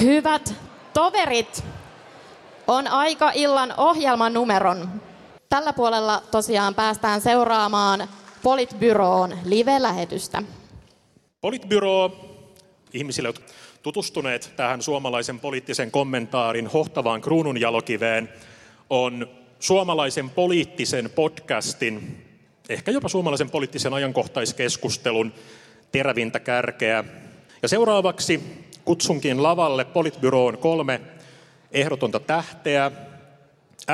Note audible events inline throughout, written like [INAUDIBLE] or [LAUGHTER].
Hyvät toverit, on aika illan ohjelman numeron. Tällä puolella tosiaan päästään seuraamaan Politbyroon live-lähetystä. Politbyro ihmisille, jotka tutustuneet tähän suomalaisen poliittisen kommentaarin hohtavaan kruununjalokiveen, on suomalaisen poliittisen podcastin, ehkä jopa suomalaisen poliittisen ajankohtaiskeskustelun terävintä kärkeä. Ja seuraavaksi kutsunkin lavalle Politbyroon kolme ehdotonta tähteä.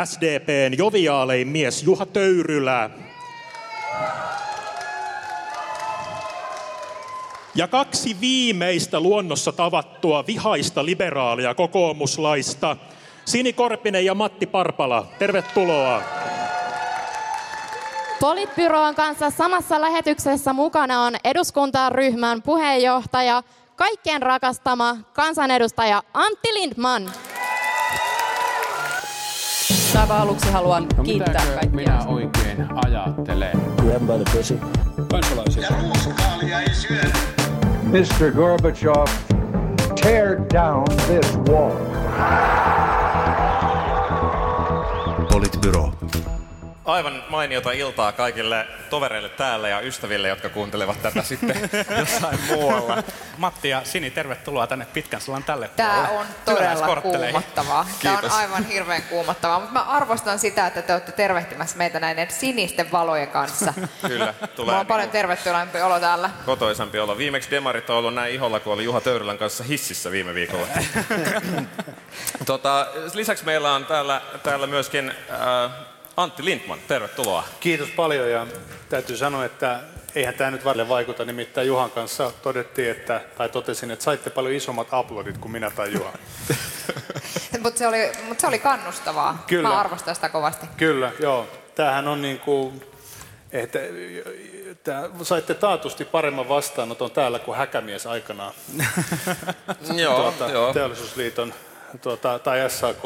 SDPn joviaalein mies Juha Töyrylä. Ja kaksi viimeistä luonnossa tavattua vihaista liberaalia kokoomuslaista, Sini Korpinen ja Matti Parpala. Tervetuloa. Politbyroon kanssa samassa lähetyksessä mukana on eduskuntaryhmän puheenjohtaja, kaikkien rakastama kansanedustaja Antti Lindman. Aivan aluksi haluan no, kiittää kaikkia. minä oikein ajattelen? Grab by the pussy. Kansalaisia. Ja ruuskaalia ei syödä. Mr. Gorbachev, tear down this wall. Politbyro. Aivan mainiota iltaa kaikille tovereille täällä ja ystäville, jotka kuuntelevat tätä sitten [LAUGHS] jossain muualla. Matti ja Sini, tervetuloa tänne pitkän sulan tälle Tämä on todella kuumottavaa. Tämä on aivan hirveän kuumottavaa, mutta mä arvostan sitä, että te olette tervehtimässä meitä näiden sinisten valojen kanssa. [LAUGHS] Kyllä, tulee. Mulla on paljon niin tervetulleempi olo täällä. Kotoisampi olo. Viimeksi demarit on ollut näin iholla, kun oli Juha Töyrylän kanssa hississä viime viikolla. [LAUGHS] tota, lisäksi meillä on täällä, täällä myöskin äh, Antti Lindman, tervetuloa. Kiitos paljon ja täytyy sanoa, että eihän tämä nyt välillä vaikuta. Nimittäin Juhan kanssa todettiin, että, tai totesin, että saitte paljon isommat uploadit kuin minä tai Juha. [LAUGHS] Mutta se, oli, mut se oli kannustavaa. Kyllä. Mä arvostan sitä kovasti. Kyllä, joo. Tämähän on niin kuin, että että saitte taatusti paremman vastaanoton täällä kuin häkämies aikanaan. [LAUGHS] joo, tuota, joo. Teollisuusliiton tuota, tai SAK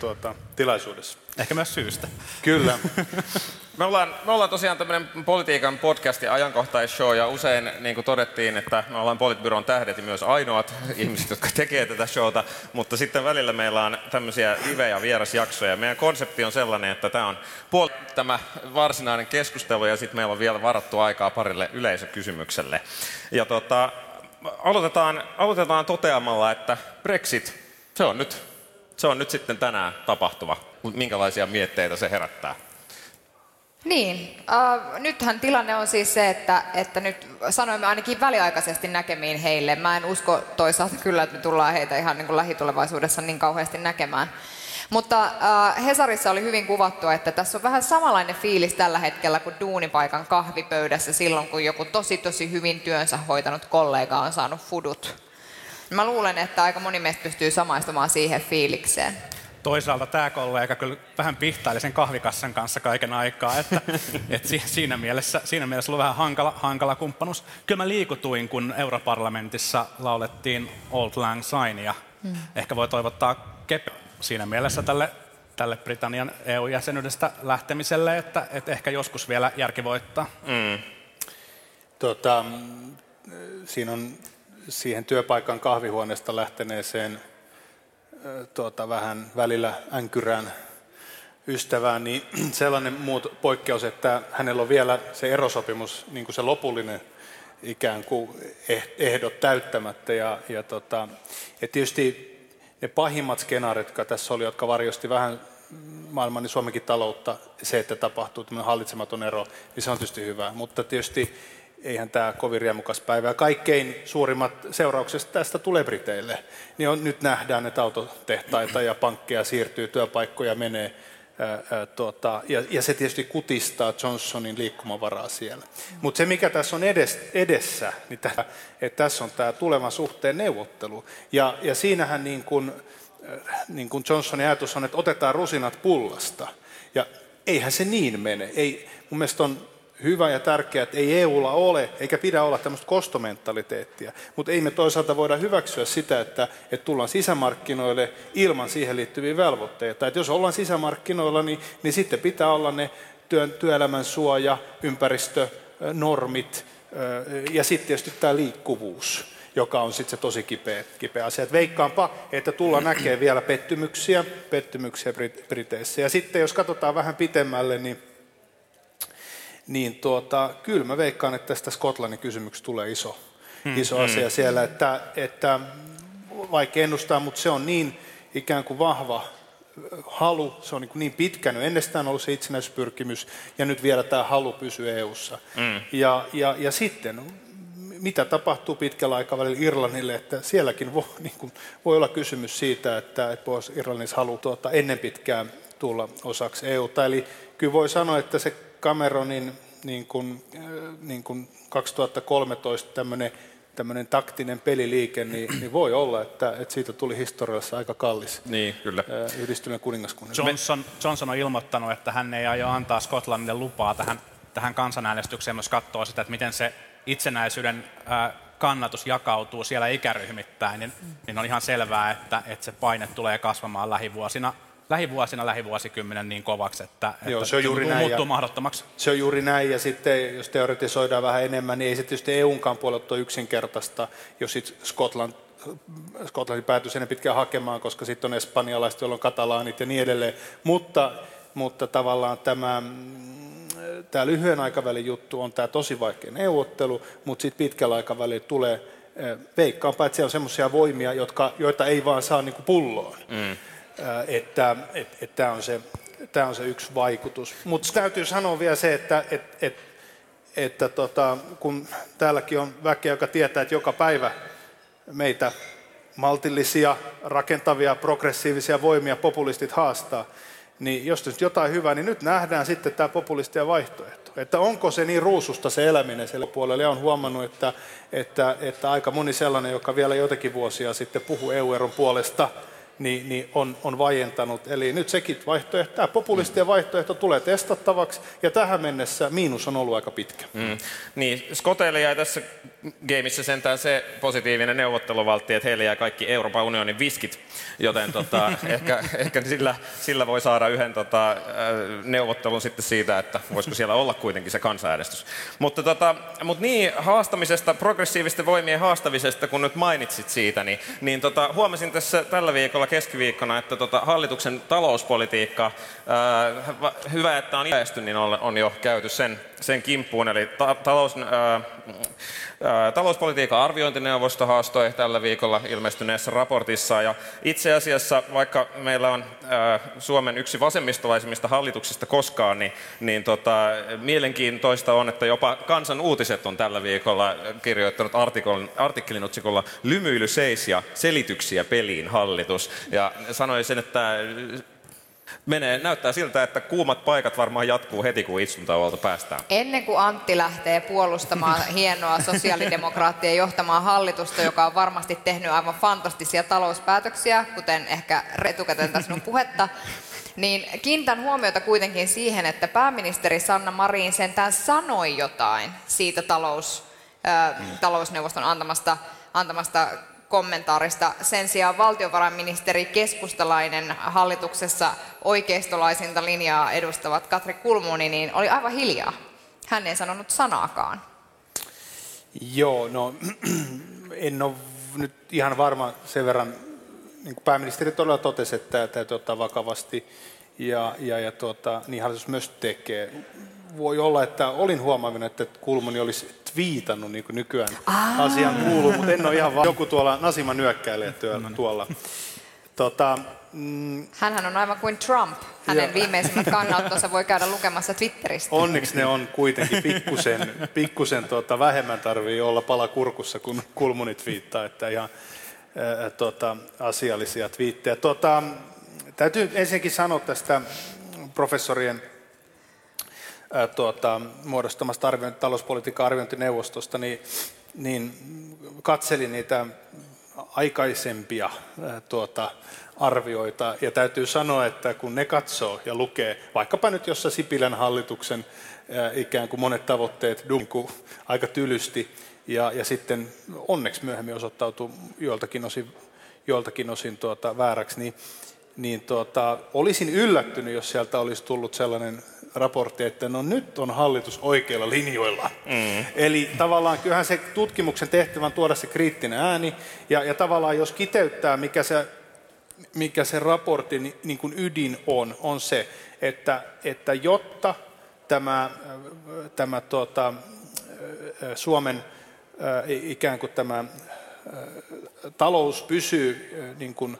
tuota, tilaisuudessa. Ehkä myös syystä. Kyllä. [LAUGHS] Me ollaan, me ollaan tosiaan tämmöinen politiikan podcast ja ajankohtaisshow ja usein niin kuin todettiin, että me ollaan Politbyron tähdet ja myös ainoat [LAUGHS] ihmiset, jotka tekee tätä showta, mutta sitten välillä meillä on tämmöisiä live- ja vierasjaksoja. Meidän konsepti on sellainen, että tämä on puoli tämä varsinainen keskustelu ja sitten meillä on vielä varattu aikaa parille yleisökysymykselle. Ja tota, aloitetaan, aloitetaan toteamalla, että Brexit, se on nyt, se on nyt sitten tänään tapahtuva minkälaisia mietteitä se herättää? Niin, äh, nythän tilanne on siis se, että, että nyt sanoimme ainakin väliaikaisesti näkemiin heille. Mä en usko toisaalta kyllä, että me tullaan heitä ihan niin kuin lähitulevaisuudessa niin kauheasti näkemään. Mutta äh, Hesarissa oli hyvin kuvattu, että tässä on vähän samanlainen fiilis tällä hetkellä kuin duunipaikan kahvipöydässä silloin, kun joku tosi tosi hyvin työnsä hoitanut kollega on saanut fudut. Mä luulen, että aika moni meistä pystyy samaistumaan siihen fiilikseen toisaalta tämä kollega kyllä vähän pihtaili sen kahvikassan kanssa kaiken aikaa, että, [LAUGHS] että siinä, mielessä, siinä mielessä oli vähän hankala, hankala kumppanuus. Kyllä mä liikutuin, kun europarlamentissa laulettiin Old Lang Syne, mm. ehkä voi toivottaa kep siinä mielessä tälle, tälle Britannian EU-jäsenyydestä lähtemiselle, että, että ehkä joskus vielä järki voittaa. Mm. Tota, siinä on siihen työpaikan kahvihuoneesta lähteneeseen tuota, vähän välillä änkyrään ystävään, niin [CLEARS THROAT] sellainen muut poikkeus, että hänellä on vielä se erosopimus, niin kuin se lopullinen ikään kuin eh, ehdot täyttämättä. Ja, ja, tota, ja tietysti ne pahimmat skenaariot, jotka tässä oli, jotka varjosti vähän maailman niin Suomenkin taloutta, se, että tapahtuu tämmöinen hallitsematon ero, niin se on tietysti hyvä. Mutta tietysti eihän tämä kovin riemukas päivä. Kaikkein suurimmat seuraukset tästä tulee Briteille. Niin on, nyt nähdään, että autotehtaita ja pankkeja siirtyy, työpaikkoja menee. Ää, ää, tuota, ja, ja se tietysti kutistaa Johnsonin liikkumavaraa siellä. Mutta se, mikä tässä on edes, edessä, niin tämä, että tässä on tämä tulevan suhteen neuvottelu. Ja, ja siinähän niin kuin, niin kuin Johnsonin ajatus on, että otetaan rusinat pullasta. Ja eihän se niin mene. Ei, mun mielestä on hyvä ja tärkeä, että ei EUlla ole, eikä pidä olla tämmöistä kostomentaliteettia. Mutta ei me toisaalta voida hyväksyä sitä, että, että tullaan sisämarkkinoille ilman siihen liittyviä velvoitteita. Että jos ollaan sisämarkkinoilla, niin, niin sitten pitää olla ne työn, työelämän suoja, ympäristönormit ja sitten tietysti tämä liikkuvuus. joka on sitten se tosi kipeä, kipeä asia. Et veikkaanpa, että tulla näkee vielä pettymyksiä, pettymyksiä Brit- Briteissä. Ja sitten jos katsotaan vähän pitemmälle, niin niin tuota, kyllä mä veikkaan, että tästä Skotlannin kysymyksestä tulee iso, Hmm. iso Hmm. asia siellä, että, että vaikea ennustaa, mutta se on niin ikään kuin vahva halu, se on niin, niin pitkään jo ennestään ollut se itsenäisyyspyrkimys, ja nyt vielä tämä halu pysyä EU-ssa. Mm. Ja, ja, ja sitten, mitä tapahtuu pitkällä aikavälillä Irlannille, että sielläkin voi, [LAUGHS] niin kuin, voi olla kysymys siitä, että, että voisi Irlannissa halu tuota, ennen pitkään tulla osaksi EUta. Eli kyllä voi sanoa, että se Cameronin niin kuin, äh, niin kuin 2013 tämmöinen tämmöinen taktinen peliliike, niin, [CLEARS THROAT] niin voi olla, että, että siitä tuli historiassa aika kallis Niin, kyllä. äh, yhdistyneen kuningaskunnan. Johnson, Johnson on ilmoittanut, että hän ei aio antaa Skotlannille lupaa tähän, tähän kansanäänestykseen, myös katsoo sitä, että miten se itsenäisyyden ää, kannatus jakautuu siellä ikäryhmittäin, niin, niin on ihan selvää, että, että se paine tulee kasvamaan lähivuosina, lähivuosina, lähivuosikymmenen niin kovaksi, että, Joo, että se on juuri näin. muuttuu ja mahdottomaksi. Se on juuri näin, ja sitten jos teoretisoidaan vähän enemmän, niin ei se tietysti EUnkaan puolelta ole yksinkertaista, jos sit Skotland, Skotlanti päätyisi ennen pitkään hakemaan, koska sitten on espanjalaiset, joilla on katalaanit ja niin edelleen. Mutta, mutta tavallaan tämä, mm, tämä lyhyen aikavälin juttu on tämä tosi vaikea neuvottelu, mutta sitten pitkällä aikavälillä tulee, eh, veikkaanpa, että siellä on semmoisia voimia, jotka, joita ei vaan saa niin kuin pulloon. Mm. Ää, että et, et tämä on, se, tää on se yksi vaikutus. Mutta täytyy sanoa vielä se, että et, et, että tota, kun täälläkin on väkeä, joka tietää, että joka päivä meitä maltillisia, rakentavia, progressiivisia voimia populistit haastaa, niin jos nyt jotain hyvää, niin nyt nähdään sitten tämä populistien vaihtoehto. Että onko se niin ruususta se eläminen siellä puolella. Ja on huomannut, että, että, että aika moni sellainen, joka vielä joitakin vuosia sitten puhuu EU-eron puolesta, niin, niin on, on vaientanut. Eli nyt sekin vaihtoehto, tämä populistien vaihtoehto tulee testattavaksi, ja tähän mennessä miinus on ollut aika pitkä. Mm. Niin, Skoteille jäi tässä gameissa sentään se positiivinen neuvotteluvaltti, että heille jää kaikki Euroopan unionin viskit, joten tota, [LAUGHS] ehkä, ehkä sillä, sillä voi saada yhden tota, äh, neuvottelun sitten siitä, että voisiko siellä olla kuitenkin se kansanäänestys. Mutta, tota, mutta niin, haastamisesta, progressiivisten voimien haastamisesta, kun nyt mainitsit siitä, niin, niin tota, huomasin tässä tällä viikolla keskiviikkona, että tota, hallituksen talouspolitiikka, ää, va- hyvä, että on järjesty, niin on, on jo käyty sen, sen kimppuun. Eli ta- talous, ää, ää, talouspolitiikan arviointineuvosto haastoi tällä viikolla ilmestyneessä raportissa. Ja itse asiassa, vaikka meillä on Suomen yksi vasemmistolaisimmista hallituksista koskaan, niin, niin tota, mielenkiintoista on, että jopa Kansan uutiset on tällä viikolla kirjoittanut artikkelin, artikkelin otsikolla Lymyily seis ja selityksiä peliin hallitus. Ja sanoisin, että menee, näyttää siltä, että kuumat paikat varmaan jatkuu heti, kun istuntauolta päästään. Ennen kuin Antti lähtee puolustamaan [LAUGHS] hienoa sosiaalidemokraattien johtamaa hallitusta, joka on varmasti tehnyt aivan fantastisia talouspäätöksiä, kuten ehkä etukäteen tässä sinun puhetta, niin kiinnitän huomiota kuitenkin siihen, että pääministeri Sanna Marin sentään sanoi jotain siitä talous, ää, talousneuvoston antamasta, antamasta kommentaarista. Sen sijaan valtiovarainministeri keskustalainen hallituksessa oikeistolaisinta linjaa edustavat Katri Kulmuni niin oli aivan hiljaa. Hän ei sanonut sanaakaan. Joo, no [CLEARS THROAT] en ole nyt ihan varma sen verran, niin kuin pääministeri todella totesi, että tämä täytyy ottaa vakavasti, ja, ja, ja tuota, niin hallitus myös tekee. Voi olla, että olin huomaavina, että Kulmuni olisi twiitannut, niin kuin nykyään Aa. asian kuuluu, mutta en ole ihan vaan joku tuolla Nasima nyökkäilee tuolla. tuolla. Tota, mm, Hänhän on aivan kuin Trump. Hänen Joo. viimeisimmät kannanottonsa voi käydä lukemassa Twitteristä. Onneksi ne on kuitenkin pikkusen, pikkusen tuota, vähemmän tarvii olla pala kurkussa, kun kulmunit viittaa, että ihan ää, tota, asiallisia twiittejä. Tota, täytyy ensinnäkin sanoa tästä professorien ää, tuota, muodostamasta arviointi, talouspolitiikan arviointineuvostosta, niin, niin katselin niitä aikaisempia ää, tuota, arvioita, ja täytyy sanoa, että kun ne katsoo ja lukee, vaikkapa nyt jossa Sipilän hallituksen ää, ikään kuin monet tavoitteet dumku aika tylysti, ja, ja sitten onneksi myöhemmin osoittautuu joiltakin osin, joiltakin osin tuota, vääräksi, niin, niin tuota, olisin yllättynyt, jos sieltä olisi tullut sellainen raportti, että no nyt on hallitus oikeilla linjoilla. Mm. Eli tavallaan kyllähän se tutkimuksen tehtävä on tuoda se kriittinen ääni, ja, ja tavallaan jos kiteyttää, mikä se, mikä se raportin niin kuin ydin on, on se, että, että jotta tämä, tämä tuota, Suomen ikään kuin tämä talous pysyy niin kuin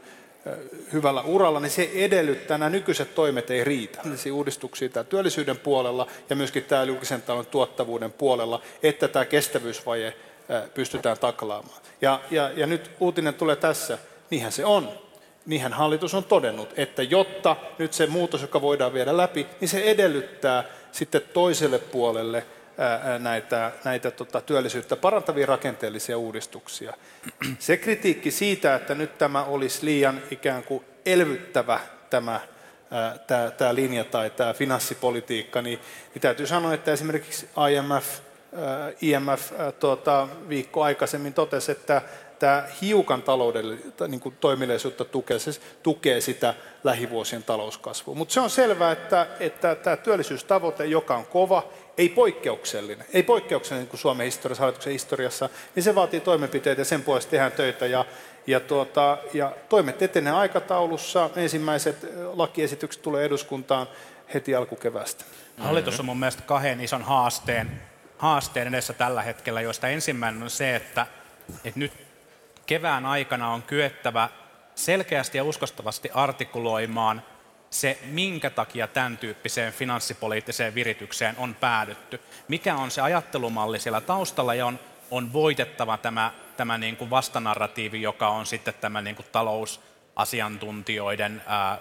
hyvällä uralla, niin se edellyttää, nämä nykyiset toimet ei riitä. Tällaisia uudistuksia tämä työllisyyden puolella ja myöskin tämä julkisen talouden tuottavuuden puolella, että tämä kestävyysvaje pystytään taklaamaan. Ja, ja, ja nyt uutinen tulee tässä, niinhän se on. Niinhän hallitus on todennut, että jotta nyt se muutos, joka voidaan viedä läpi, niin se edellyttää sitten toiselle puolelle näitä, näitä tota, työllisyyttä parantavia rakenteellisia uudistuksia. Se kritiikki siitä, että nyt tämä olisi liian ikään kuin elvyttävä tämä, tämä, tämä linja tai tämä finanssipolitiikka, niin, niin täytyy sanoa, että esimerkiksi IMF, IMF tuota, viikko aikaisemmin totesi, että tämä hiukan taloudellista niin kuin toimeliaisuutta tukee, se tukee sitä lähivuosien talouskasvua. Mutta se on selvää, että, että tämä työllisyystavoite, joka on kova, ei poikkeuksellinen, ei poikkeuksellinen kuin Suomen historiassa, hallituksen historiassa, niin se vaatii toimenpiteitä ja sen puolesta tehdään töitä. Ja, ja, tuota, ja toimet etenee aikataulussa. Ensimmäiset lakiesitykset tulee eduskuntaan heti alkukevästä. Hallitus on mun mielestä kahden ison haasteen, haasteen edessä tällä hetkellä, joista ensimmäinen on se, että, että nyt kevään aikana on kyettävä selkeästi ja uskostavasti artikuloimaan se, minkä takia tämän tyyppiseen finanssipoliittiseen viritykseen on päädytty. Mikä on se ajattelumalli siellä taustalla ja on, on voitettava tämä, tämä niin kuin vastanarratiivi, joka on sitten tämä niin kuin talousasiantuntijoiden ää,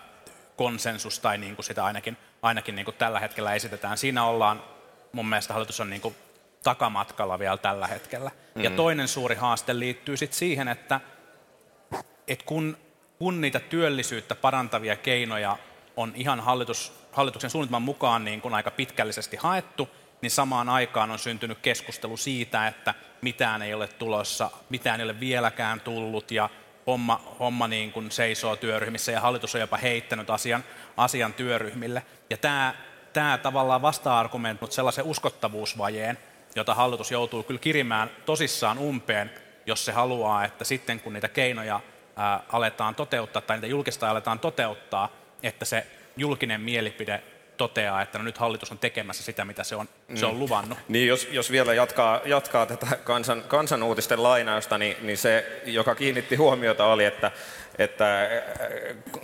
konsensus, tai niin kuin sitä ainakin, ainakin niin kuin tällä hetkellä esitetään. Siinä ollaan, mun mielestä hallitus on niin kuin takamatkalla vielä tällä hetkellä. Mm. Ja toinen suuri haaste liittyy sitten siihen, että, että kun, kun niitä työllisyyttä parantavia keinoja on ihan hallitus, hallituksen suunnitelman mukaan niin kuin aika pitkällisesti haettu, niin samaan aikaan on syntynyt keskustelu siitä, että mitään ei ole tulossa, mitään ei ole vieläkään tullut ja homma, homma niin kuin seisoo työryhmissä ja hallitus on jopa heittänyt asian, asian työryhmille. Ja tämä, tämä tavallaan vasta-argumentoinut sellaisen uskottavuusvajeen, jota hallitus joutuu kyllä kirimään tosissaan umpeen, jos se haluaa, että sitten kun niitä keinoja ää, aletaan toteuttaa tai niitä julkista aletaan toteuttaa, että se julkinen mielipide toteaa, että no nyt hallitus on tekemässä sitä, mitä se on, mm. se on mm. luvannut. Niin jos, jos vielä jatkaa, jatkaa tätä kansan, kansanuutisten lainausta, niin, niin se, joka kiinnitti huomiota, oli, että että äh,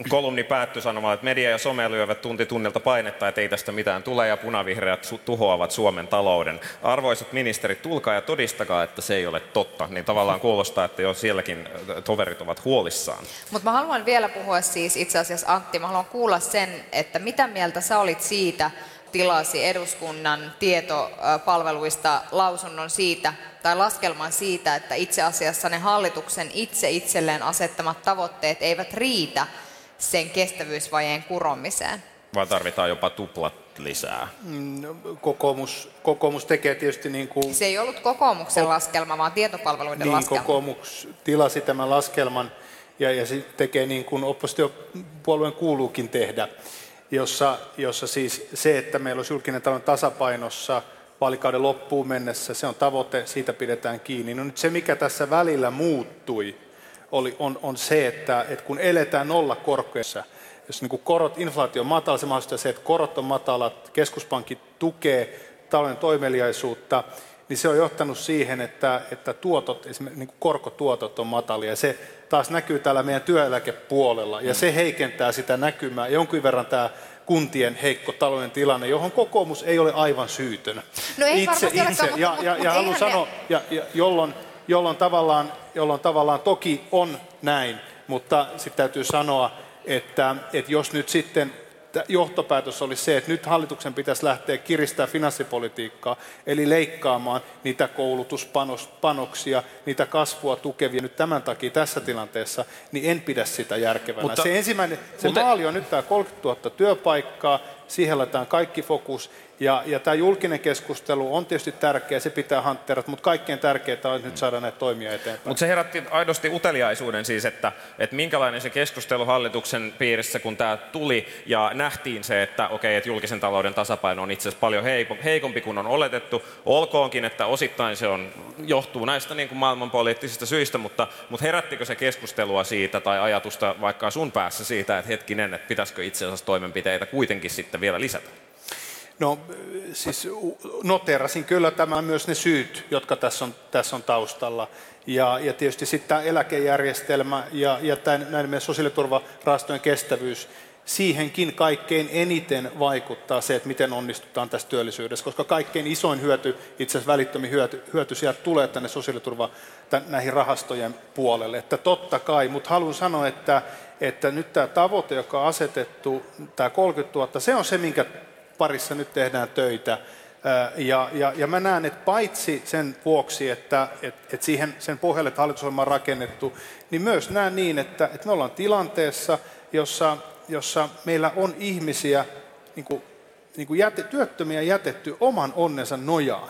kolumni päättyi sanomaan, että media ja some lyövät tunti tunnilta painetta, että ei tästä mitään tule ja punavihreät tuhoavat Suomen talouden. Arvoisat ministerit, tulkaa ja todistakaa, että se ei ole totta. Niin tavallaan kuulostaa, että jo sielläkin äh, toverit ovat huolissaan. Mutta mä haluan vielä puhua siis itse asiassa Antti, mä haluan kuulla sen, että mitä mieltä sä olit siitä, tilasi eduskunnan tietopalveluista lausunnon siitä, tai laskelman siitä, että itse asiassa ne hallituksen itse itselleen asettamat tavoitteet eivät riitä sen kestävyysvajeen kuromiseen. Vaan tarvitaan jopa tuplat lisää. Mm, kokoomus, kokoomus tekee tietysti niin kuin... Se ei ollut kokoomuksen laskelma, vaan tietopalveluiden niin, laskelma. kokoomus tilasi tämän laskelman ja, ja se tekee niin kuin oppositiopuolueen kuuluukin tehdä jossa, jossa siis se, että meillä olisi julkinen talouden tasapainossa vaalikauden loppuun mennessä, se on tavoite, siitä pidetään kiinni. No nyt se, mikä tässä välillä muuttui, oli, on, on se, että, että kun eletään nolla korkoissa, jos niin korot, inflaatio on matala, se mahdollistaa se, että korot on matalat, keskuspankki tukee talouden toimeliaisuutta, niin se on johtanut siihen, että, että tuotot, esimerkiksi niin korkotuotot on matalia. Se taas näkyy täällä meidän työeläkepuolella, ja se heikentää sitä näkymää. Jonkin verran tämä kuntien heikko talouden tilanne, johon kokoomus ei ole aivan syytön. No ei itse, itse, olekaan, ja, ja, ja haluan sanoa, ja, ja, jolloin, jolloin, tavallaan, jolloin tavallaan toki on näin, mutta sitten täytyy sanoa, että, että jos nyt sitten johtopäätös oli se, että nyt hallituksen pitäisi lähteä kiristämään finanssipolitiikkaa, eli leikkaamaan niitä koulutuspanoksia, niitä kasvua tukevia nyt tämän takia tässä tilanteessa, niin en pidä sitä järkevänä. Mutta, se ensimmäinen, se mutta, maali on nyt tämä 30 000 työpaikkaa, siihen laitetaan kaikki fokus, Ja, ja tämä julkinen keskustelu on tietysti tärkeä, se pitää hantterat, mutta kaikkein tärkeintä on nyt saada näitä toimia eteenpäin. Mutta se herätti aidosti uteliaisuuden siis, että, että minkälainen se keskustelu hallituksen piirissä, kun tämä tuli ja nähtiin se, että okei, että julkisen talouden tasapaino on itse asiassa paljon heikompi kuin on oletettu. Olkoonkin, että osittain se on, johtuu näistä niin kuin maailmanpoliittisista syistä, mutta, mutta herättikö se keskustelua siitä tai ajatusta vaikka sun päässä siitä, että hetkinen, että pitäisikö itse asiassa toimenpiteitä kuitenkin sitten vielä lisätä? No siis noterasin kyllä tämä myös ne syyt, jotka tässä on, tässä on taustalla. Ja, ja tietysti sitten tämä eläkejärjestelmä ja, ja tämän, näiden meidän sosiaaliturvarahastojen kestävyys, siihenkin kaikkein eniten vaikuttaa se, että miten onnistutaan tässä työllisyydessä, koska kaikkein isoin hyöty, itse asiassa välittömin hyöty, hyöty sieltä tulee tänne sosiaaliturva tämän, näihin rahastojen puolelle. Että totta kai, mutta haluan sanoa, että, että nyt tämä tavoite, joka on asetettu, tämä 30 000, se on se, minkä parissa nyt tehdään töitä. Ja, ja, ja mä näen, että paitsi sen vuoksi, että, että, että siihen sen pohjalle, että hallitusohjelma on rakennettu, niin myös näen niin, että, että me ollaan tilanteessa, jossa, jossa meillä on ihmisiä, niin kuin, niin kuin jäte, työttömiä jätetty oman onnensa nojaan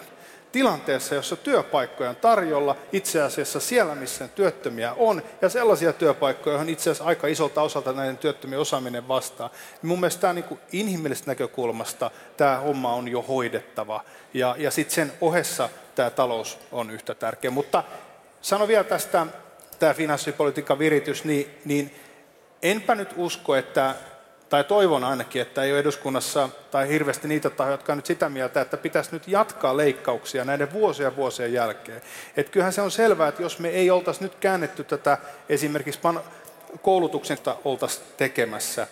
tilanteessa, jossa työpaikkoja on tarjolla, itse asiassa siellä, missä työttömiä on, ja sellaisia työpaikkoja, joihin itse asiassa aika isolta osalta näiden työttömien osaaminen vastaa. Niin mun mielestä tämä niin inhimillisestä näkökulmasta tämä homma on jo hoidettava, ja, ja sitten sen ohessa tämä talous on yhtä tärkeä. Mutta sano vielä tästä, tämä finanssipolitiikan viritys, niin, niin enpä nyt usko, että tai toivon ainakin, että ei ole eduskunnassa tai hirveästi niitä tahoja, jotka on nyt sitä mieltä, että pitäisi nyt jatkaa leikkauksia näiden vuosien vuosien jälkeen. Että kyllähän se on selvää, että jos me ei oltaisi nyt käännetty tätä esimerkiksi koulutuksesta oltaisiin tekemässä,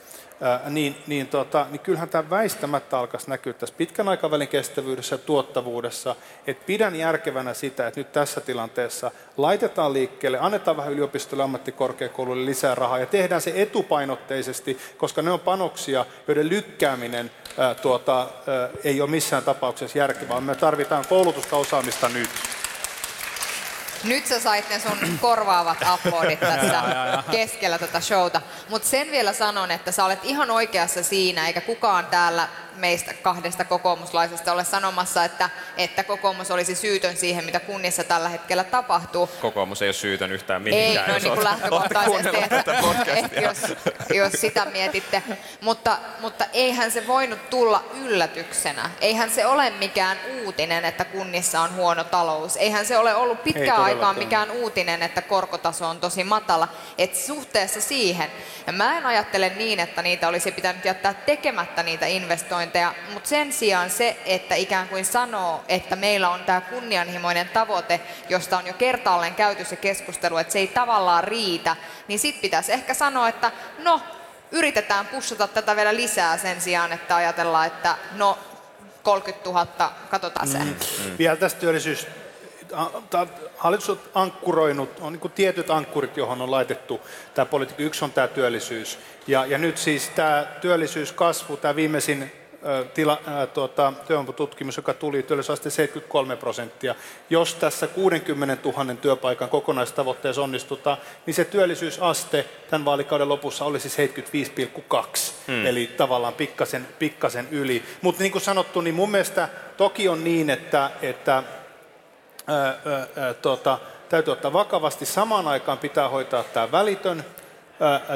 niin, niin, tota, niin kyllähän tämä väistämättä alkaisi näkyä tässä pitkän aikavälin kestävyydessä ja tuottavuudessa. Et pidän järkevänä sitä, että nyt tässä tilanteessa laitetaan liikkeelle, annetaan vähän yliopistolle ammattikorkeakouluille lisää rahaa ja tehdään se etupainotteisesti, koska ne on panoksia, joiden lykkääminen ää, tuota, ää, ei ole missään tapauksessa järkevää. Me tarvitaan koulutusta osaamista nyt. Nyt sä sait ne sun korvaavat aplodit tässä keskellä tätä showta. Mutta sen vielä sanon, että sä olet ihan oikeassa siinä, eikä kukaan täällä meistä kahdesta kokoomuslaisesta ole sanomassa, että, että kokoomus olisi syytön siihen, mitä kunnissa tällä hetkellä tapahtuu. Kokoomus ei ole syytön yhtään mihinkään. Ei, no niin kuin lähtökohtaisesti, että, [LAUGHS] että jos, jos sitä mietitte. Mutta, mutta eihän se voinut tulla yllätyksenä. Eihän se ole mikään uutinen, että kunnissa on huono talous. Eihän se ole ollut pitkään aikaan mikään uutinen, että korkotaso on tosi matala. Et suhteessa siihen. Ja mä en ajattele niin, että niitä olisi pitänyt jättää tekemättä niitä investointeja investointeja, mutta sen sijaan se, että ikään kuin sanoo, että meillä on tämä kunnianhimoinen tavoite, josta on jo kertaalleen käyty se keskustelu, että se ei tavallaan riitä, niin sitten pitäisi ehkä sanoa, että no, yritetään pussata tätä vielä lisää sen sijaan, että ajatellaan, että no, 30 000, katsotaan se. Mm. Mm. Vielä tästä työllisyys hallitus on ankkuroinut, on niin tietyt ankkurit, johon on laitettu tämä politiikka. Yksi on tämä työllisyys. Ja, ja nyt siis tämä työllisyyskasvu, tämä viimeisin tila, tuota, työvoimatutkimus, joka tuli työllisyysaste 73 prosenttia. Jos tässä 60 000 työpaikan kokonaistavoitteessa onnistutaan, niin se työllisyysaste tämän vaalikauden lopussa olisi 75,2, hmm. eli tavallaan pikkasen, pikkasen yli. Mutta niin kuin sanottu, niin mun mielestä toki on niin, että, että tuota, täytyy ottaa vakavasti. Samaan aikaan pitää hoitaa tämä välitön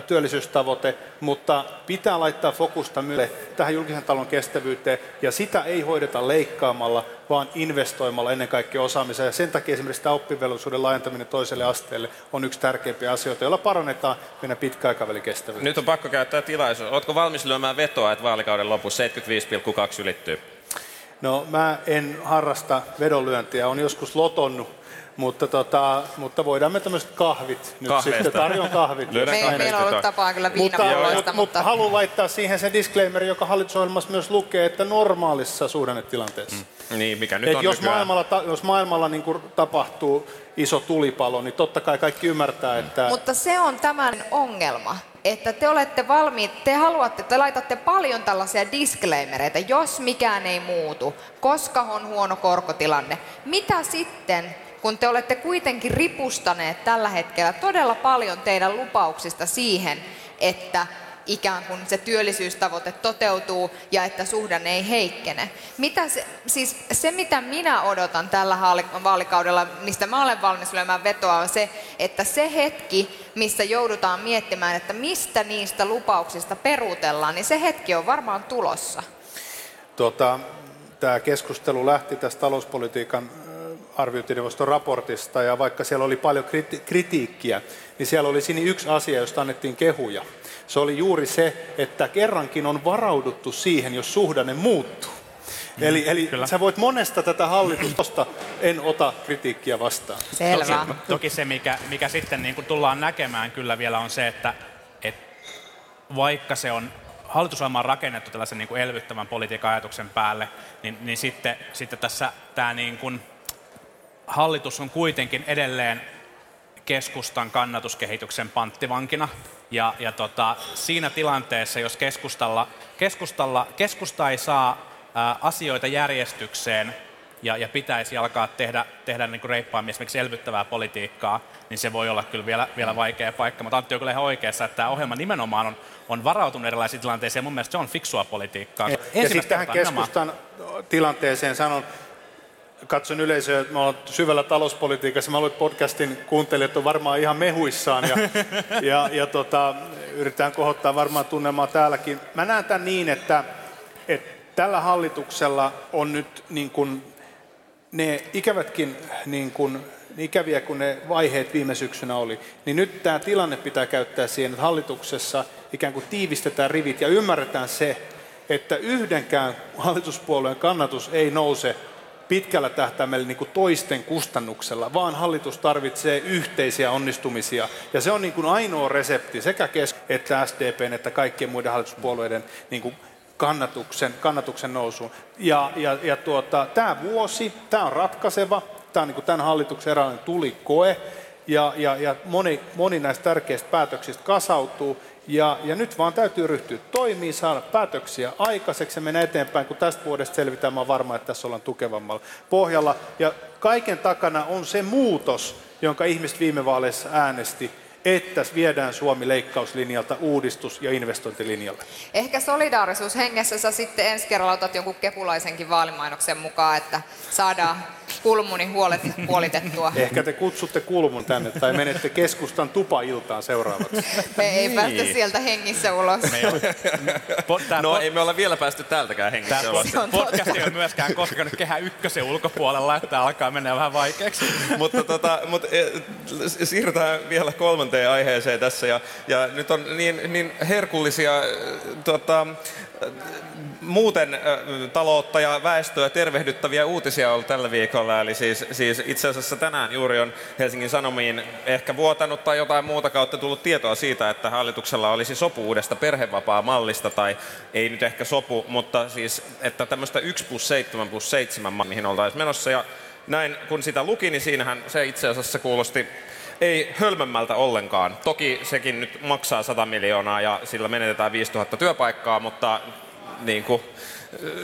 työllisyystavoite, mutta pitää laittaa fokusta myös tähän julkisen talon kestävyyteen, ja sitä ei hoideta leikkaamalla, vaan investoimalla ennen kaikkea osaamiseen. Ja sen takia esimerkiksi tämä oppivelvollisuuden laajentaminen toiselle asteelle on yksi tärkeimpiä asioita, joilla parannetaan meidän pitkäaikavälin kestävyyttä. Nyt on pakko käyttää tilaisuus. Oletko valmis lyömään vetoa, että vaalikauden lopussa 75,2 ylittyy? No mä en harrasta vedonlyöntiä, on joskus lotonnut mutta, tota, mutta voidaan me tämmöiset kahvit nyt Kahveista. sitten, tarjon kahvit. Me, meillä on ollut tapaa kyllä viinapulloista, mutta, mutta, mutta... haluan laittaa siihen sen disclaimer, joka hallitusohjelmassa myös lukee, että normaalissa suhdannetilanteessa. Mm. Niin, mikä nyt Et on jos nykyään. maailmalla, jos maailmalla niin kuin tapahtuu iso tulipalo, niin totta kai kaikki ymmärtää, että... Mutta se on tämän ongelma, että te olette valmiit, te haluatte, te laitatte paljon tällaisia disclaimereita, jos mikään ei muutu, koska on huono korkotilanne. Mitä sitten, kun te olette kuitenkin ripustaneet tällä hetkellä todella paljon teidän lupauksista siihen, että ikään kuin se työllisyystavoite toteutuu ja että suhdanne ei heikkene. Mitä se, siis se, mitä minä odotan tällä vaalikaudella, mistä mä olen valmis lyömään vetoa, on se, että se hetki, missä joudutaan miettimään, että mistä niistä lupauksista peruutellaan, niin se hetki on varmaan tulossa. Tota, Tämä keskustelu lähti tästä talouspolitiikan ö, arviointineuvoston raportista ja vaikka siellä oli paljon kriti- kritiikkiä, niin siellä oli siinä yksi asia, josta annettiin kehuja. Se oli juuri se, että kerrankin on varauduttu siihen, jos suhdanne muuttuu. Eli, eli sä voit monesta tätä hallitusta, en ota kritiikkiä vastaan. Selvä. Toki, toki se, mikä, mikä sitten niin kuin tullaan näkemään kyllä vielä on se, että, että vaikka se on hallitusohjelma on rakennettu tällaisen niin kuin elvyttävän politiikan ajatuksen päälle, niin, niin sitten, sitten tässä tämä niin kuin, hallitus on kuitenkin edelleen keskustan kannatuskehityksen panttivankina. Ja, ja tota, siinä tilanteessa, jos keskustalla, keskustalla, keskusta ei saa ää, asioita järjestykseen ja, ja pitäisi alkaa tehdä, tehdä niin kuin reippaammin esimerkiksi elvyttävää politiikkaa, niin se voi olla kyllä vielä, vielä vaikea paikka. Mutta Antti on kyllä ihan oikeassa, että tämä ohjelma nimenomaan on, on varautunut erilaisiin tilanteisiin ja mun mielestä se on fiksua politiikkaa. Ja sitten tähän keskustan tilanteeseen sanon, katson yleisöä, että me ollaan syvällä talouspolitiikassa. Mä luulen, podcastin kuuntelijat on varmaan ihan mehuissaan ja, [LAUGHS] ja, ja tota, yritetään kohottaa varmaan tunnelmaa täälläkin. Mä näen tämän niin, että, että tällä hallituksella on nyt niin kuin ne ikävätkin niin kuin, ikäviä kuin ne vaiheet viime syksynä oli, niin nyt tämä tilanne pitää käyttää siihen, että hallituksessa ikään kuin tiivistetään rivit ja ymmärretään se, että yhdenkään hallituspuolueen kannatus ei nouse pitkällä tähtäimellä niin kuin toisten kustannuksella, vaan hallitus tarvitsee yhteisiä onnistumisia. Ja se on niin kuin ainoa resepti sekä kes- että SDPn että kaikkien muiden hallituspuolueiden niin kuin kannatuksen, kannatuksen nousuun. Ja, ja, ja tuota, tämä vuosi, tämä on ratkaiseva, tämä on niin kuin tämän hallituksen eräänlainen tulikoe, ja, ja, ja moni, moni näistä tärkeistä päätöksistä kasautuu, ja, ja nyt vaan täytyy ryhtyä toimiin, saada päätöksiä aikaiseksi ja mennä eteenpäin, kun tästä vuodesta selvitään, mä varma, että tässä ollaan tukevammalla pohjalla. Ja kaiken takana on se muutos, jonka ihmiset viime vaaleissa äänesti, että viedään Suomi leikkauslinjalta uudistus- ja investointilinjalle. Ehkä solidaarisuushengessä sä sitten ensi kerralla otat jonkun kepulaisenkin vaalimainoksen mukaan, että saadaan kulmunin huolet puolitettua. Ehkä te kutsutte kulmun tänne tai menette keskustan tupailtaan seuraavaksi. Me ei Niin. päästä sieltä hengissä ulos. Po- tää No po- ei me olla vielä päästy täältäkään hengissä Tämä ulos. podcast ei ole myöskään koskenut kehä ykkösen ulkopuolella, että alkaa mennä vähän vaikeaksi. mutta tota, mut, e, siirrytään vielä kolmanteen aiheeseen tässä. Ja, ja nyt on niin, niin herkullisia tota, muuten taloutta ja väestöä tervehdyttäviä uutisia ollut tällä viikolla. Eli siis, siis itse asiassa tänään juuri on Helsingin Sanomiin ehkä vuotanut tai jotain muuta kautta tullut tietoa siitä, että hallituksella olisi sopu uudesta perhevapaa-mallista, tai ei nyt ehkä sopu, mutta siis, että tämmöistä 1 plus 7 plus 7, mihin oltaisiin menossa. Ja näin kun sitä luki, niin siinähän se itse asiassa kuulosti ei hölmömmältä ollenkaan. Toki sekin nyt maksaa 100 miljoonaa ja sillä menetetään 5000 työpaikkaa, mutta niin kuin,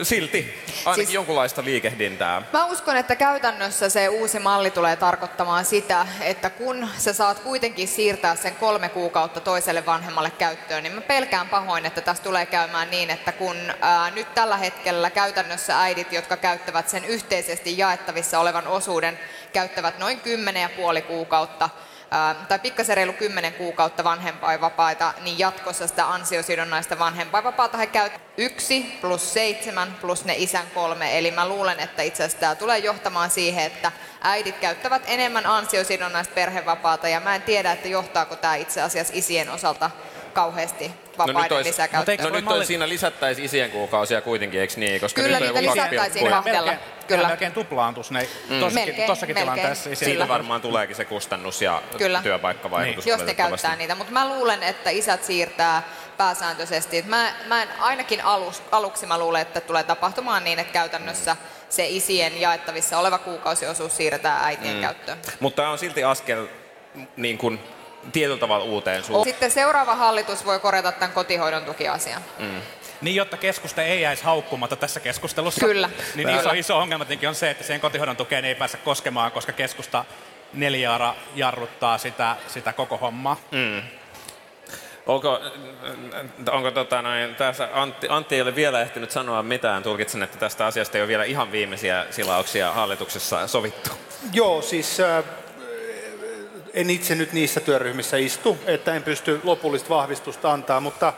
silti ainakin Siis- jonkunlaista liikehdintää. Mä uskon, että käytännössä se uusi malli tulee tarkoittamaan sitä, että kun sä saat kuitenkin siirtää sen kolme kuukautta toiselle vanhemmalle käyttöön, niin mä pelkään pahoin, että tässä tulee käymään niin, että kun ää, nyt tällä hetkellä käytännössä äidit, jotka käyttävät sen yhteisesti jaettavissa olevan osuuden, käyttävät noin 10,5 kuukautta tai pikkasen reilu 10 kuukautta vanhempainvapaita, niin jatkossa sitä ansiosidonnaista vanhempainvapaata he käyttävät yksi plus seitsemän plus ne isän kolme. Eli mä luulen, että itse asiassa tämä tulee johtamaan siihen, että äidit käyttävät enemmän ansiosidonnaista perhevapaata ja mä en tiedä, että johtaako tämä itse asiassa isien osalta kauheasti vapaiden nyt, olisi, lisäkäyttöön. no nyt olisi siinä lisättäisiin isien kuukausia kuitenkin, eikö niin? Koska Kyllä, nyt niitä lisättäisiin 2,5. kahdella. Kyllä. melkein tuplaantus ne Mm. tossakin, Melkein, tossakin melkein. tilanteessa. Siis Siitä Kyllä. varmaan tuleekin se kustannus ja Kyllä. työpaikkavaikutus. jos ne käyttää niitä. Mutta mä luulen, että isät siirtää pääsääntöisesti. Mä, mä en, ainakin alus, aluksi mä luulen, että tulee tapahtumaan niin, että käytännössä se isien jaettavissa oleva kuukausiosuus siirretään äitien Mm. käyttöön. Mutta tämä on silti askel niin kuin, tietyllä tavalla uuteen suuntaan. Sitten seuraava hallitus voi korjata tämän kotihoidon tukiasian. Mm. Niin, jotta keskusta ei jäisi haukkumatta tässä keskustelussa. Kyllä. Niin iso, iso ongelma tietenkin on se, että sen kotihoidon tukeen ei pääse koskemaan, koska keskusta neliara jarruttaa sitä, sitä koko hommaa. Mm. Onko, onko tota noin, tässä Antti, Antti ei ole vielä ehtinyt sanoa mitään. Tulkitsen, että tästä asiasta ei ole vielä ihan viimeisiä silauksia hallituksessa sovittu. Joo, siis äh, en itse nyt niissä työryhmissä istu, että en pysty lopullista vahvistusta antaa, mutta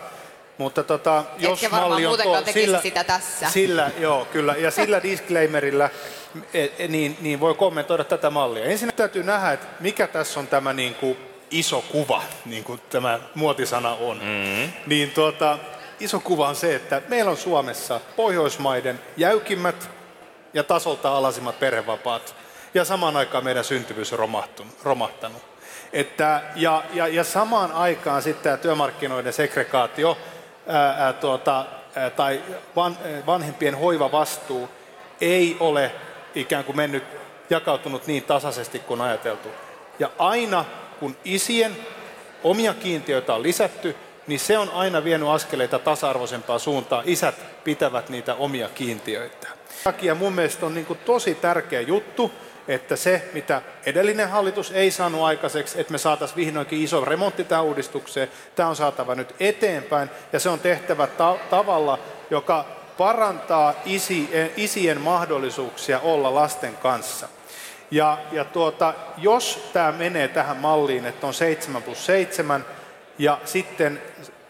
mutta tota, jos Etkä malli on tuo, sillä, sitä tässä. Sillä, joo, kyllä. Ja [LAUGHS] sillä disclaimerillä e, e, niin, niin voi kommentoida tätä mallia. Ensin täytyy nähdä, että mikä tässä on tämä niin kuin iso kuva, niin kuin tämä muotisana on. Mm. Niin tuota, iso kuva on se, että meillä on Suomessa Pohjoismaiden jäykimmät ja tasolta alasimmat perhevapaat. Ja samaan aikaan meidän syntyvyys on romahtanut. Että, ja, ja, ja samaan aikaan sitten tämä työmarkkinoiden segregaatio ää, tuota, ää, tai van, vanhempien hoivavastuu ei ole ikään kuin mennyt jakautunut niin tasaisesti kuin ajateltu. Ja aina kun isien omia kiintiöitä on lisätty, niin se on aina vienyt askeleita tasa-arvoisempaan suuntaan. Isät pitävät niitä omia kiintiöitä. Takia mun mielestä on niin tosi tärkeä juttu, että se, mitä edellinen hallitus ei saanut aikaiseksi, että me saataisiin vihdoinkin iso remontti tähän uudistukseen, tämä on saatava nyt eteenpäin ja se on tehtävä ta- tavalla, joka parantaa isi, isien mahdollisuuksia olla lasten kanssa. Ja, ja tuota, jos tämä menee tähän malliin, että on 7 plus 7 ja sitten